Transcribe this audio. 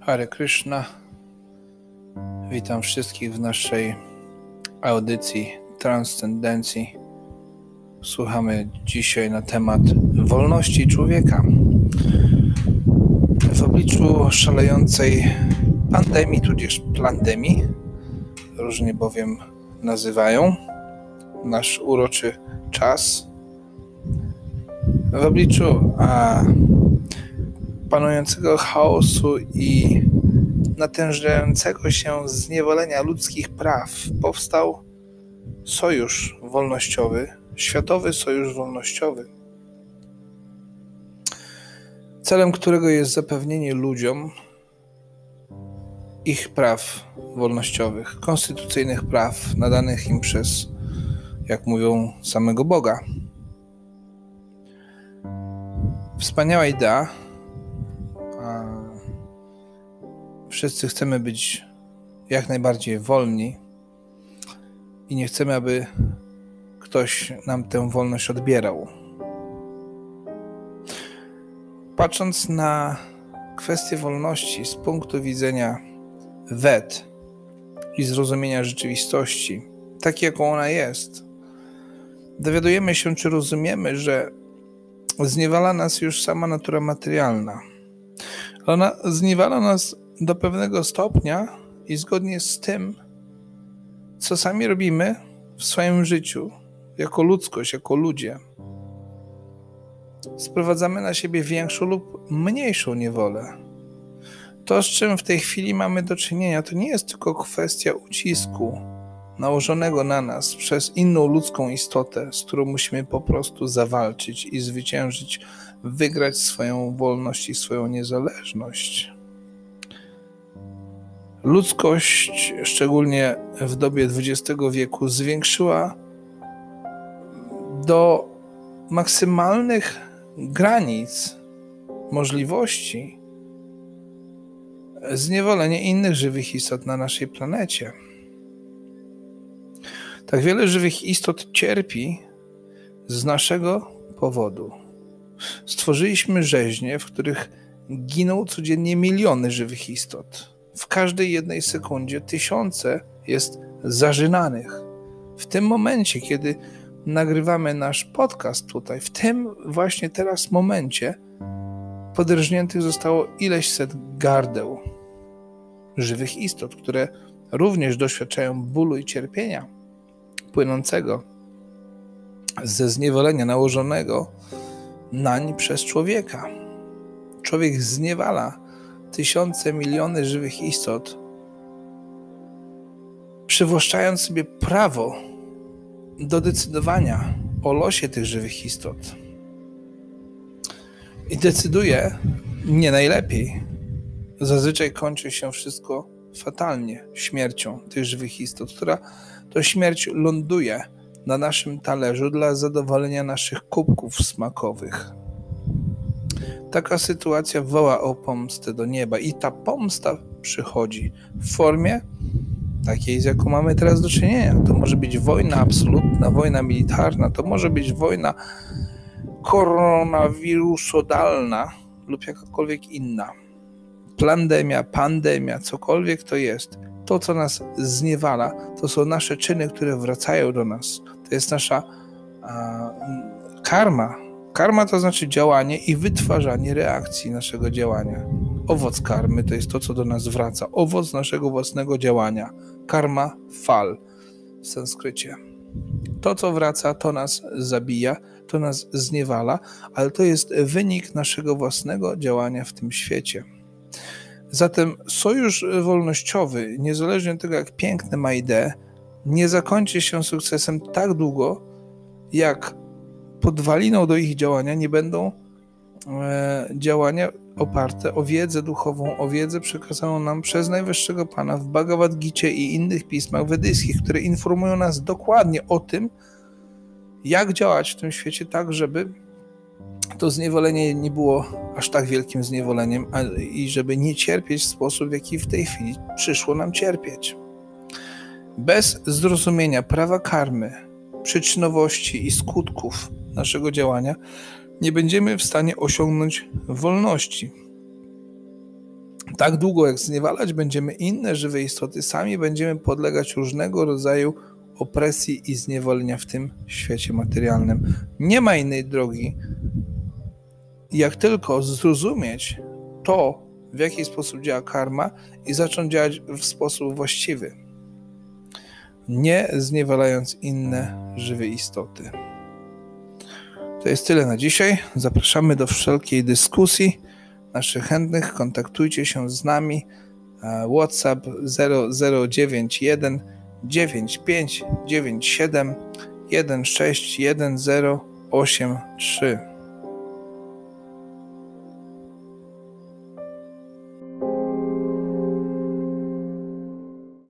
Hare Krishna. Witam wszystkich w naszej audycji Transcendencji. Słuchamy dzisiaj na temat wolności człowieka. W obliczu szalejącej pandemii, tudzież plandemii, różnie bowiem nazywają nasz uroczy czas. W obliczu a, panującego chaosu i natężającego się zniewolenia ludzkich praw powstał Sojusz Wolnościowy, Światowy Sojusz Wolnościowy, celem którego jest zapewnienie ludziom ich praw wolnościowych, konstytucyjnych praw nadanych im przez, jak mówią, samego Boga. Wspaniała idea, Wszyscy chcemy być jak najbardziej wolni i nie chcemy, aby ktoś nam tę wolność odbierał. Patrząc na kwestię wolności z punktu widzenia wet i zrozumienia rzeczywistości, tak jaką ona jest, dowiadujemy się, czy rozumiemy, że zniewala nas już sama natura materialna. Ona zniewala nas do pewnego stopnia i zgodnie z tym, co sami robimy w swoim życiu, jako ludzkość, jako ludzie, sprowadzamy na siebie większą lub mniejszą niewolę. To, z czym w tej chwili mamy do czynienia, to nie jest tylko kwestia ucisku nałożonego na nas przez inną ludzką istotę, z którą musimy po prostu zawalczyć i zwyciężyć, wygrać swoją wolność i swoją niezależność. Ludzkość, szczególnie w dobie XX wieku, zwiększyła do maksymalnych granic możliwości zniewolenie innych żywych istot na naszej planecie. Tak wiele żywych istot cierpi z naszego powodu. Stworzyliśmy rzeźnie, w których giną codziennie miliony żywych istot w każdej jednej sekundzie tysiące jest zażynanych. W tym momencie, kiedy nagrywamy nasz podcast tutaj, w tym właśnie teraz momencie, podrżniętych zostało ileś set gardeł żywych istot, które również doświadczają bólu i cierpienia płynącego ze zniewolenia nałożonego nań przez człowieka. Człowiek zniewala tysiące, miliony żywych istot, przywłaszczając sobie prawo do decydowania o losie tych żywych istot. I decyduje nie najlepiej. Zazwyczaj kończy się wszystko fatalnie śmiercią tych żywych istot, która to śmierć ląduje na naszym talerzu dla zadowolenia naszych kubków smakowych. Taka sytuacja woła o pomstę do nieba i ta pomsta przychodzi w formie takiej, z jaką mamy teraz do czynienia. To może być wojna absolutna, wojna militarna, to może być wojna koronawirusodalna lub jakakolwiek inna. Plandemia, pandemia, cokolwiek to jest, to co nas zniewala, to są nasze czyny, które wracają do nas. To jest nasza a, karma, Karma to znaczy działanie i wytwarzanie reakcji naszego działania. Owoc karmy to jest to, co do nas wraca. Owoc naszego własnego działania. Karma fal w sanskrycie. To, co wraca, to nas zabija, to nas zniewala, ale to jest wynik naszego własnego działania w tym świecie. Zatem sojusz wolnościowy, niezależnie od tego, jak piękny ma ideę, nie zakończy się sukcesem tak długo, jak podwaliną do ich działania nie będą e, działania oparte o wiedzę duchową, o wiedzę przekazaną nam przez Najwyższego Pana w Bhagavad Gita i innych pismach wedyjskich, które informują nas dokładnie o tym, jak działać w tym świecie tak, żeby to zniewolenie nie było aż tak wielkim zniewoleniem a, i żeby nie cierpieć w sposób, w jaki w tej chwili przyszło nam cierpieć. Bez zrozumienia prawa karmy, przyczynowości i skutków naszego działania, nie będziemy w stanie osiągnąć wolności. Tak długo jak zniewalać będziemy inne żywe istoty, sami będziemy podlegać różnego rodzaju opresji i zniewolenia w tym świecie materialnym. Nie ma innej drogi, jak tylko zrozumieć to, w jaki sposób działa karma i zacząć działać w sposób właściwy, nie zniewalając inne żywe istoty. To jest tyle na dzisiaj. Zapraszamy do wszelkiej dyskusji. Naszych chętnych kontaktujcie się z nami. WhatsApp 0091 9597 161083